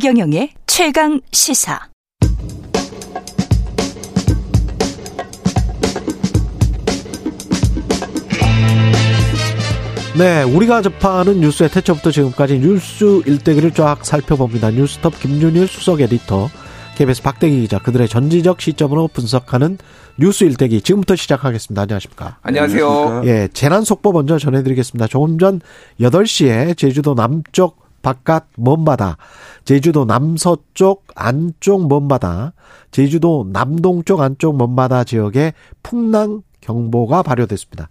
최경영의 최강 시사. 네, 우리가 접하는 뉴스의 태초부터 지금까지 뉴스 일대기를 쫙 살펴봅니다. 뉴스톱 김준일 수석 에디터, KBS 박대기 기자, 그들의 전지적 시점으로 분석하는 뉴스 일대기 지금부터 시작하겠습니다. 안녕하십니까? 안녕하세요. 예, 재난 속보 먼저 전해드리겠습니다. 조금 전 8시에 제주도 남쪽 바깥 먼바다, 제주도 남서쪽 안쪽 먼바다, 제주도 남동쪽 안쪽 먼바다 지역에 풍랑 경보가 발효됐습니다.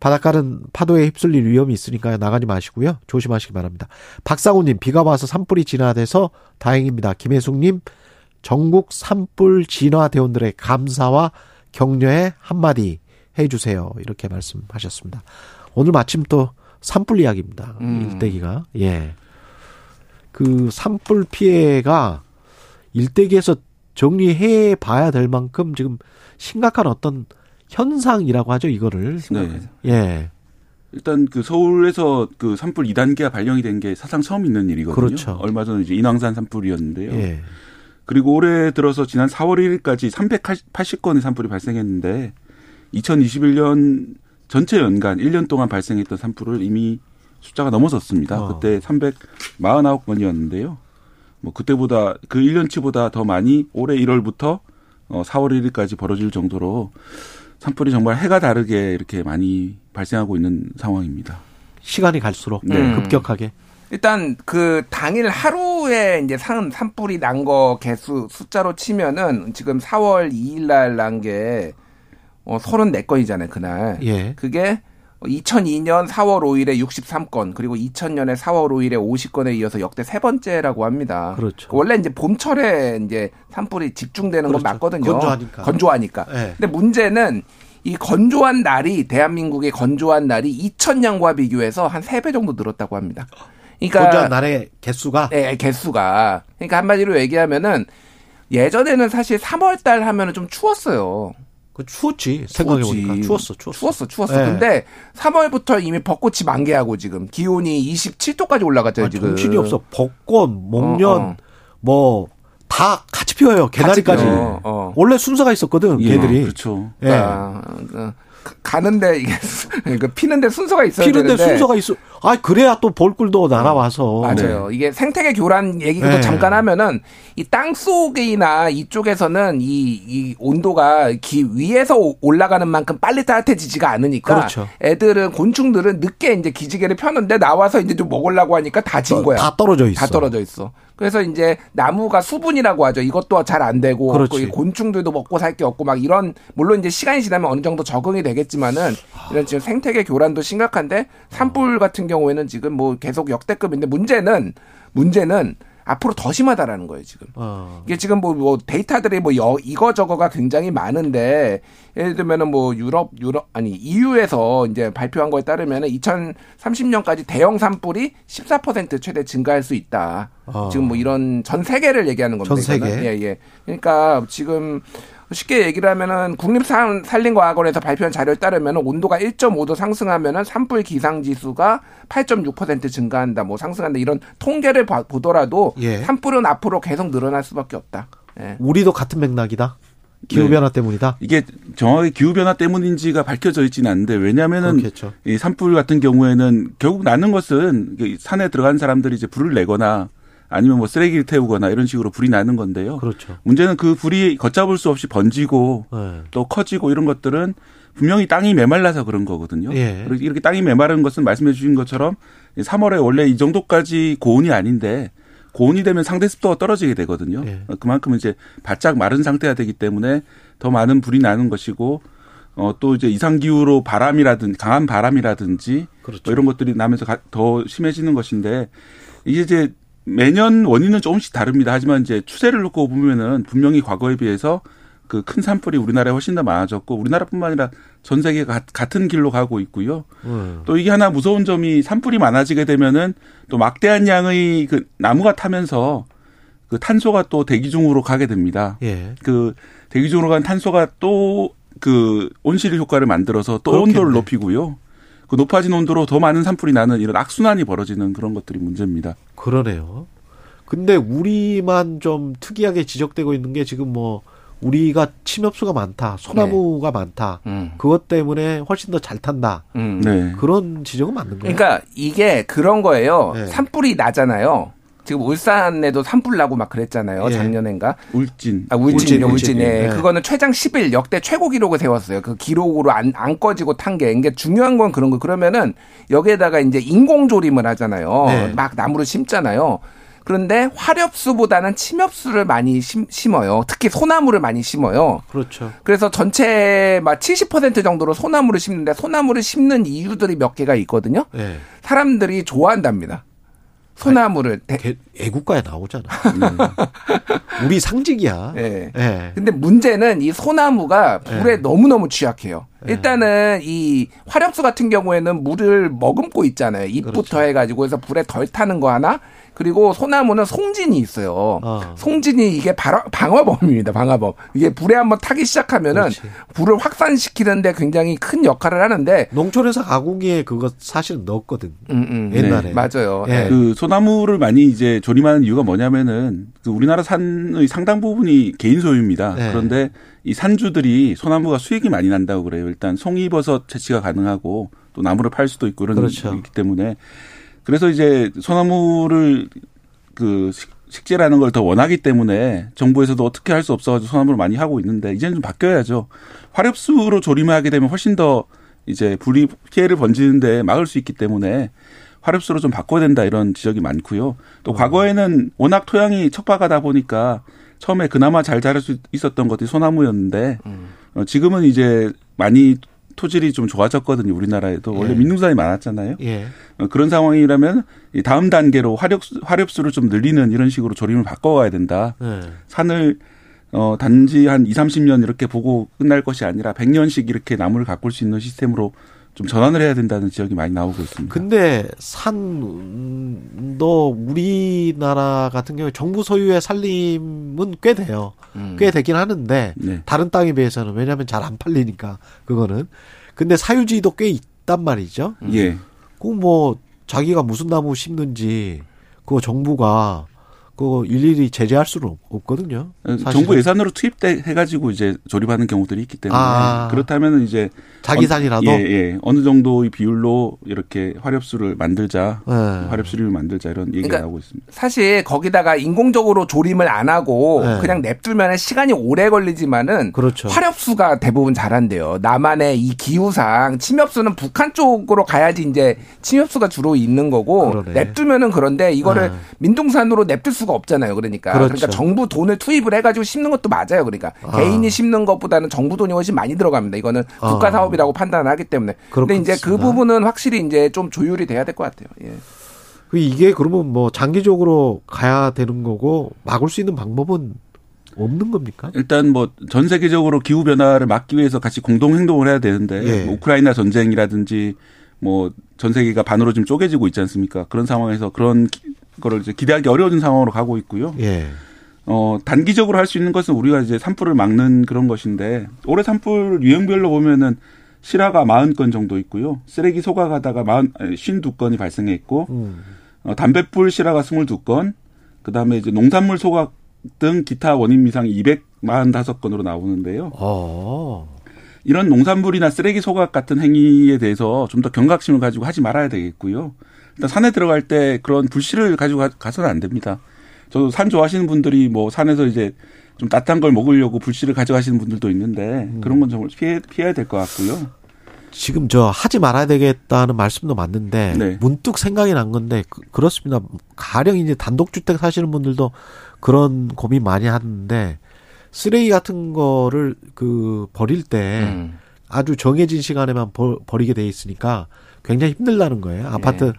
바닷가는 파도에 휩쓸릴 위험이 있으니까요. 나가지 마시고요. 조심하시기 바랍니다. 박상우님, 비가 와서 산불이 진화돼서 다행입니다. 김혜숙님, 전국 산불 진화 대원들의 감사와 격려의 한마디 해주세요. 이렇게 말씀하셨습니다. 오늘 마침 또 산불 이야기입니다. 음. 일대기가. 예. 그 산불 피해가 일대기에서 정리해 봐야 될 만큼 지금 심각한 어떤 현상이라고 하죠, 이거를. 네. 예. 일단 그 서울에서 그 산불 2단계가 발령이 된 게 사상 처음 있는 일이거든요. 그렇죠. 얼마 전에 이제 인왕산 산불이었는데요. 예. 그리고 올해 들어서 지난 4월 1일까지 380건의 산불이 발생했는데 2021년 전체 연간 1년 동안 발생했던 산불을 이미 숫자가 넘어섰습니다. 어. 그때 349건이었는데요. 뭐 그때보다 그 1년치보다 더 많이 올해 1월부터 어 4월 1일까지 벌어질 정도로 산불이 정말 해가 다르게 이렇게 많이 발생하고 있는 상황입니다. 시간이 갈수록 네. 급격하게. 일단 그 당일 하루에 이제 산 산불이 난 거 개수 숫자로 치면은 지금 4월 2일 날 난 게 어 34건이잖아요, 그날. 예. 그게 2002년 4월 5일에 63건, 그리고 2000년에 4월 5일에 50건에 이어서 역대 세 번째라고 합니다. 그렇죠. 원래 이제 봄철에 이제 산불이 집중되는 건 그렇죠. 맞거든요. 건조하니까. 건조하니까. 예. 근데 문제는 이 건조한 날이 대한민국의 건조한 날이 2000년과 비교해서 한 3배 정도 늘었다고 합니다. 그러니까 건조한 날의 개수가 네, 개수가. 그러니까 한마디로 얘기하면은 예전에는 사실 3월 달 하면은 좀 추웠어요. 그 추웠지 생각해 보니까. 추웠어 추웠어 추웠어, 추웠어. 네. 근데 3월부터 이미 벚꽃이 만개하고 지금 기온이 27도까지 올라갔잖아요, 아, 지금. 정신이 없어 벚꽃 목련 어, 어. 뭐다 같이 피어요 개나리까지 같이 피어. 어. 원래 순서가 있었거든 예, 개들이 그렇죠. 예. 그러니까 그 가는데 이게 수- 그 피는데 순서가 있어야 피는데 되는데 순서가 있어 아 그래야 또 볼꿀도 날아와서 맞아요. 이게 생태계 교란 얘기도 네. 잠깐 하면은 이 땅 속이나 이쪽에서는 이, 이 온도가 기 위에서 오- 올라가는 만큼 빨리 따뜻해지지가 않으니까 그렇죠. 애들은 곤충들은 늦게 이제 기지개를 펴는데 나와서 이제 좀 먹으려고 하니까 다진 거야. 다 떨어져 있어 다 떨어져 있어. 그래서 이제 나무가 수분이라고 하죠. 이것도 잘 안 되고 그렇지. 이 곤충들도 먹고 살 게 없고 막 이런 물론 이제 시간이 지나면 어느 정도 적응이 되겠지만은 이런 지금 생태계 교란도 심각한데 산불 같은 경우에는 지금 뭐 계속 역대급인데 문제는 문제는 앞으로 더 심하다라는 거예요 지금. 어. 이게 지금 뭐, 뭐 데이터들이 뭐 여, 이거 저거가 굉장히 많은데 예를 들면은 뭐 유럽 유럽 아니 EU에서 이제 발표한 거에 따르면은 2030년까지 대형 산불이 14% 최대 증가할 수 있다. 어. 지금 뭐 이런 전 세계를 얘기하는 겁니다. 전 세계? 예, 예. 그러니까 지금 쉽게 얘기를 하면은 국립산림과학원에서 발표한 자료에 따르면 온도가 1.5도 상승하면은 산불 기상 지수가 8.6% 증가한다, 뭐 상승한다 이런 통계를 봐- 보더라도 예. 산불은 앞으로 계속 늘어날 수밖에 없다. 예. 우리도 같은 맥락이다 기후 네. 변화 때문이다 이게 정확하게 기후 변화 때문인지가 밝혀져 있지는 않는데 왜냐하면은 그렇겠죠 이 산불 같은 경우에는 결국 나는 것은 그 산에 들어간 사람들이 이제 불을 내거나 아니면 뭐 쓰레기를 태우거나 이런 식으로 불이 나는 건데요. 그렇죠 문제는 그 불이 걷잡을 수 없이 번지고 예. 또 커지고 이런 것들은 분명히 땅이 메말라서 그런 거거든요. 예. 이렇게 땅이 메마른 것은 말씀해 주신 것처럼 3월에 원래 이 정도까지 고온이 아닌데 고온이 되면 상대 습도가 떨어지게 되거든요. 예. 그만큼 이제 바짝 마른 상태가 되기 때문에 더 많은 불이 나는 것이고 어, 또 이제 이상 기후로 바람이라든지 강한 바람이라든지 그렇죠. 뭐 이런 것들이 나면서 가- 더 심해지는 것인데 이게 이제 매년 원인은 조금씩 다릅니다. 하지만 이제 추세를 놓고 보면은 분명히 과거에 비해서 그 큰 산불이 우리나라에 훨씬 더 많아졌고 우리나라뿐만 아니라 전 세계가 가- 같은 길로 가고 있고요. 음. 또 이게 하나 무서운 점이 산불이 많아지게 되면은 또 막대한 양의 그 나무가 타면서 그 탄소가 또 대기 중으로 가게 됩니다. 예. 그 대기 중으로 간 탄소가 또 그 온실 효과를 만들어서 또 그렇겠네. 온도를 높이고요. 그 높아진 온도로 더 많은 산불이 나는 이런 악순환이 벌어지는 그런 것들이 문제입니다. 그러네요. 근데 우리만 좀 특이하게 지적되고 있는 게 지금 뭐 우리가 침엽수가 많다, 소나무가 많다. 음. 그것 때문에 훨씬 더 잘 탄다. 음. 네. 그런 지적은 맞는 거예요. 그러니까 이게 그런 거예요. 네. 산불이 나잖아요. 지금 울산에도 산불 나고 막 그랬잖아요. 예. 작년엔가. 울진. 아, 울진이요, 울진, 울진. 예. 네. 그거는 최장 10일 역대 최고 기록을 세웠어요. 그 기록으로 안, 안 꺼지고 탄 게. 이게 중요한 건 그런 거. 그러면은 여기에다가 이제 인공조림을 하잖아요. 네. 막 나무를 심잖아요. 그런데 화렵수보다는 침엽수를 많이 심, 심어요. 특히 소나무를 많이 심어요. 그렇죠. 그래서 전체 막 70% 정도로 소나무를 심는데 소나무를 심는 이유들이 몇 개가 있거든요. 예. 사람들이 좋아한답니다. 소나무를. 대- 개- 애국가에 나오잖아. 우리 상징이야. 예. 예. 근데 문제는 이 소나무가 불에 너무너무 취약해요. 일단은 이 화렵수 같은 경우에는 물을 머금고 있잖아요. 잎부터 그렇죠. 해가지고 해서 불에 덜 타는 거 하나. 그리고 소나무는 송진이 있어요. 어. 송진이 이게 바로 방화범입니다. 방화범. 이게 불에 한번 타기 시작하면은 그렇지. 불을 확산시키는데 굉장히 큰 역할을 하는데 농촌에서 가공기에 그거 사실은 넣었거든. 음, 음. 옛날에. 맞아요. 예. 예. 그 소나무를 많이 이제 조림하는 이유가 뭐냐면은 그 우리나라 산의 상당 부분이 개인 소유입니다. 네. 그런데 이 산주들이 소나무가 수익이 많이 난다고 그래요. 일단 송이버섯 채취가 가능하고 또 나무를 팔 수도 있고 이런 그렇죠. 게 있기 때문에 그래서 이제 소나무를 그 식- 식재라는 걸 더 원하기 때문에 정부에서도 어떻게 할 수 없어가지고 소나무를 많이 하고 있는데 이제는 좀 바뀌어야죠. 화렵수로 조림을 하게 되면 훨씬 더 이제 불이 피해를 번지는데 막을 수 있기 때문에 화렵수로 좀 바꿔야 된다 이런 지적이 많고요. 또 과거에는 워낙 토양이 척박하다 보니까 처음에 그나마 잘 자랄 수 있었던 것이 소나무였는데 어, 지금은 이제 많이 토질이 좀 좋아졌거든요. 우리나라에도 원래 예. 민둥산이 많았잖아요. 예. 어, 그런 상황이라면 이 다음 단계로 화력 화력수를 좀 늘리는 이런 식으로 조림을 바꿔가야 된다. 예. 산을 어 단지 한 2, 30년 이렇게 보고 끝날 것이 아니라 100년씩 이렇게 나무를 가꿀 수 있는 시스템으로 좀 전환을 해야 된다는 지적이 많이 나오고 있습니다. 근데 산도 우리나라 같은 경우에 정부 소유의 산림은 꽤 돼요. 음. 꽤 되긴 하는데 네. 다른 땅에 비해서는 왜냐하면 잘 안 팔리니까 그거는. 근데 사유지도 꽤 있단 말이죠. 예. 그뭐 자기가 무슨 나무 심는지 그거 정부가 그거 일일이 제재할 수는 없- 없거든요. 사실은. 어, 정부 예산으로 투입돼 해가지고 이제 조립하는 경우들이 있기 때문에 아. 그렇다면 이제 자기 산이라도 예, 예. 어느 정도의 비율로 이렇게 화렵수를 만들자, 예. 화렵수를 만들자 이런 얘기가 그러니까 나오고 있습니다. 사실 거기다가 인공적으로 조림을 안 하고 네. 그냥 냅두면 시간이 오래 걸리지만은 그렇죠. 화렵수가 대부분 잘한대요. 남한의 이 기후상 침엽수는 북한 쪽으로 가야지 이제 침엽수가 주로 있는 거고 그러네. 냅두면은 그런데 이거를 네. 민둥산으로 냅둘 수가 없잖아요. 그러니까 그렇죠. 그러니까 정부 돈을 투입을 해가지고 심는 것도 맞아요. 그러니까 아. 개인이 심는 것보다는 정부 돈이 훨씬 많이 들어갑니다. 이거는 아. 국가 사업이라고 판단을 하기 때문에. 근데 이제 그. 부분은 확실히 이제 좀 조율이 돼야 될 것 같아요. 예. 그 이게 그러면 뭐 장기적으로 가야 되는 거고 막을 수 있는 방법은 없는 겁니까? 일단 뭐 전 세계적으로 기후 변화를 막기 위해서 같이 공동 행동을 해야 되는데 예. 뭐 우크라이나 전쟁이라든지 뭐 전 세계가 반으로 지금 쪼개지고 있지 않습니까? 그런 상황에서 그런 기- 거를 이제 기대하기 어려운 상황으로 가고 있고요. 예. 어 단기적으로 할 수 있는 것은 우리가 이제 산불을 막는 그런 것인데 올해 산불 유형별로 보면은 실화가 40건 정도 있고요. 쓰레기 소각하다가 40, 52건이 발생했고 음. 어, 담뱃불 실화가 22건, 그 다음에 이제 농산물 소각 등 기타 원인 미상이 245건으로 나오는데요. 어. 이런 농산물이나 쓰레기 소각 같은 행위에 대해서 좀 더 경각심을 가지고 하지 말아야 되겠고요. 일단 산에 들어갈 때 그런 불씨를 가지고 가- 가서는 안 됩니다. 저도 산 좋아하시는 분들이 뭐 산에서 이제 좀 따뜻한 걸 먹으려고 불씨를 가져가시는 분들도 있는데 그런 건 정말 피해, 피해야 될 것 같고요. 지금 저 하지 말아야 되겠다는 말씀도 맞는데 네. 문득 생각이 난 건데 그, 렇습니다 가령 이제 단독주택 사시는 분들도 그런 고민 많이 하는데 쓰레기 같은 거를 그 버릴 때 음. 아주 정해진 시간에만 버, 버리게 돼 있으니까 굉장히 힘들다는 거예요. 아파트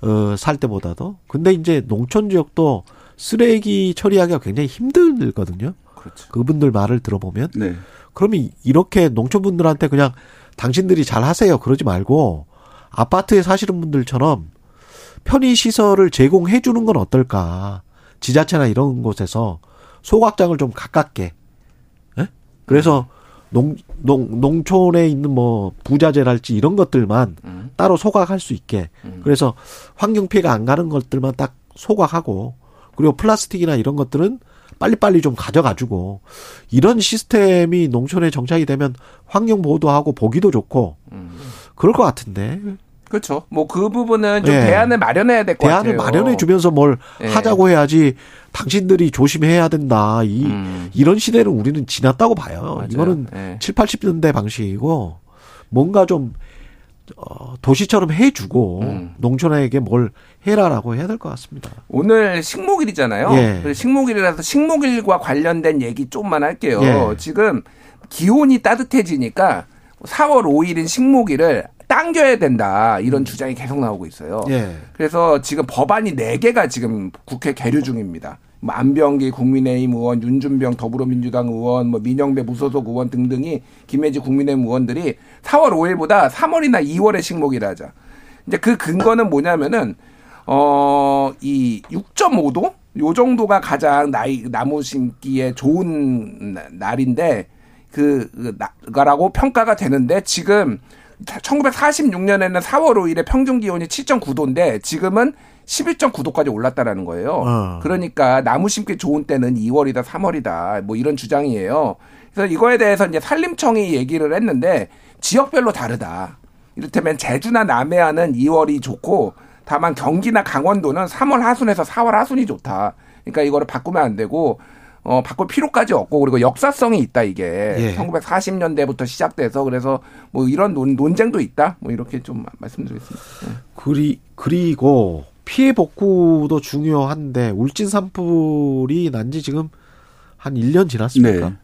어, 살 때보다도. 근데 이제 농촌 지역도 쓰레기 처리하기가 굉장히 힘들거든요. 그렇죠. 그분들 말을 들어보면 네. 그러면 이렇게 농촌분들한테 그냥 당신들이 잘 하세요. 그러지 말고 아파트에 사시는 분들처럼 편의 시설을 제공해 주는 건 어떨까? 지자체나 이런 곳에서 소각장을 좀 가깝게. 예? 그래서 농, 농, 농촌에 있는 뭐 부자재랄지 이런 것들만 음. 따로 소각할 수 있게. 그래서 환경 피해가 안 가는 것들만 딱 소각하고 그리고 플라스틱이나 이런 것들은 빨리빨리 좀 가져가지고 이런 시스템이 농촌에 정착이 되면 환경 보호도 하고 보기도 좋고 그럴 것 같은데 그렇죠. 뭐 그 부분은 좀 예. 대안을 마련해야 될 것 같아요. 대안을 마련해 주면서 뭘 예. 하자고 해야지 당신들이 조심해야 된다. 이 음. 이런 시대는 우리는 지났다고 봐요. 맞아요. 이거는 예. 7, 80년대 방식이고 뭔가 좀 어, 도시처럼 해주고 음. 농촌에게 뭘 해라라고 해야 될 것 같습니다. 오늘 식목일이잖아요. 예. 식목일이라서 식목일과 관련된 얘기 좀만 할게요. 예. 지금 기온이 따뜻해지니까 4월 5일인 식목일을 당겨야 된다. 이런 주장이 계속 나오고 있어요. 예. 그래서 지금 법안이 4개가 지금 국회 계류 중입니다. 뭐 안병기 국민의힘 의원, 윤준병 더불어민주당 의원, 뭐 민영배 무소속 의원 등등이 김혜지 국민의힘 의원들이 4월 5일보다 3월이나 2월에 식목일 하자. 이제 그 근거는 뭐냐면은 어 이 6.5도 요 정도가 가장 나이 나무 심기에 좋은 나- 날인데 그그 나라고 평가가 되는데 지금 1946년에는 4월 5일에 평균 기온이 7.9도인데 지금은 11.9도까지 올랐다라는 거예요. 어. 그러니까 나무 심기 좋은 때는 2월이다, 3월이다, 뭐 이런 주장이에요. 그래서 이거에 대해서 이제 산림청이 얘기를 했는데 지역별로 다르다. 이를테면 제주나 남해안은 2월이 좋고 다만 경기나 강원도는 3월 하순에서 4월 하순이 좋다. 그러니까 이거를 바꾸면 안 되고 어 바꿀 필요까지 없고 그리고 역사성이 있다 이게 예. 1940년대부터 시작돼서 그래서 뭐 이런 논, 논쟁도 있다. 뭐 이렇게 좀 말씀드리겠습니다. 그리 그리고 피해 복구도 중요한데 울진 산불이 난 지 지금 한 1년 지났습니까? 네.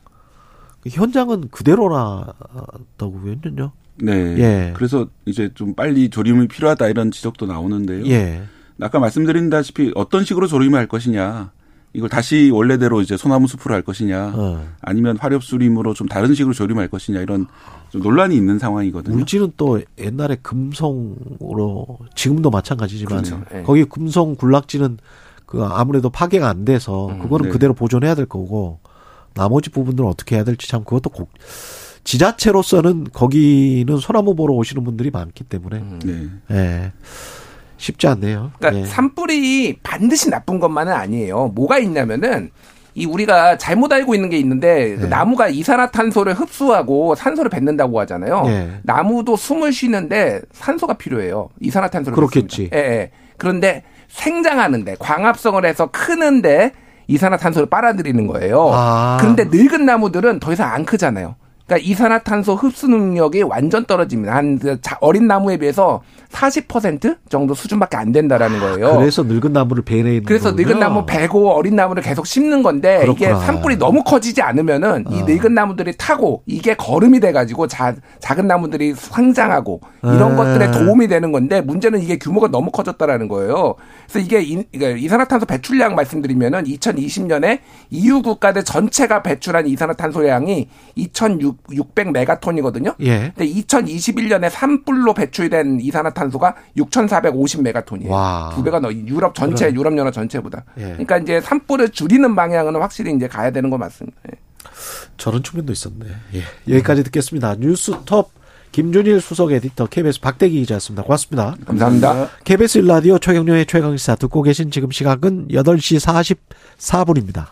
그 현장은 그대로라더군요. 네. 예. 그래서 이제 좀 빨리 조림이 필요하다 이런 지적도 나오는데요. 예. 아까 말씀드린다시피 어떤 식으로 조림을 할 것이냐. 이걸 다시 원래대로 이제 소나무 숲으로 할 것이냐. 어. 아니면 화렵수림으로 좀 다른 식으로 조림할 것이냐 이런 좀 논란이 있는 상황이거든요. 울진은 또 옛날에 금성으로 지금도 마찬가지지만 그렇죠. 예. 거기 금성 군락지는 그 아무래도 파괴가 안 돼서 그거는 네. 그대로 보존해야 될 거고 나머지 부분들은 어떻게 해야 될지 참 그것도 꼭 지자체로서는 거기는 소나무 보러 오시는 분들이 많기 때문에 네. 예. 쉽지 않네요. 그러니까 예. 산불이 반드시 나쁜 것만은 아니에요. 뭐가 있냐면은 이 우리가 잘못 알고 있는 게 있는데 그 네. 나무가 이산화탄소를 흡수하고 산소를 뱉는다고 하잖아요. 네. 나무도 숨을 쉬는데 산소가 필요해요. 이산화탄소를 그렇겠지. 예, 예. 그런데 생장하는데 광합성을 해서 크는데 이산화탄소를 빨아들이는 거예요. 아. 그런데 늙은 나무들은 더 이상 안 크잖아요. 그러니까 이산화탄소 흡수 능력이 완전 떨어집니다. 자- 어린 나무에 비해서 40% 정도 수준밖에 안 된다라는 거예요. 그래서 늙은 나무를 베내는 그래서 거군요. 늙은 나무 베고 어린 나무를 계속 심는 건데 이게 그렇구나. 산불이 너무 커지지 않으면은 이 어. 늙은 나무들이 타고 이게 거름이 돼가지고 자, 작은 나무들이 성장하고 이런 에. 것들에 도움이 되는 건데 문제는 이게 규모가 너무 커졌다라는 거예요. 그래서 이게 이- 이산화탄소 배출량 말씀드리면은 2020년에 EU 국가들 전체가 배출한 이산화탄소량이 2,600 메가톤이거든요. 예. 근데 2021년에 산불로 배출된 이산화탄소가 6,450 메가톤이에요. 와. 두 배가 더 유럽 전체. 유럽 연합 전체보다. 예. 그러니까 이제 산불을 줄이는 방향은 확실히 이제 가야 되는 거 맞습니다. 예. 저런 측면도 있었네. 예. 여기까지 듣겠습니다. 뉴스톱 김준일 수석 에디터 KBS 박대기 기자였습니다. 고맙습니다. 감사합니다. KBS 일라디오 최경련의 최강시사 듣고 계신 지금 시각은 8시 44분입니다.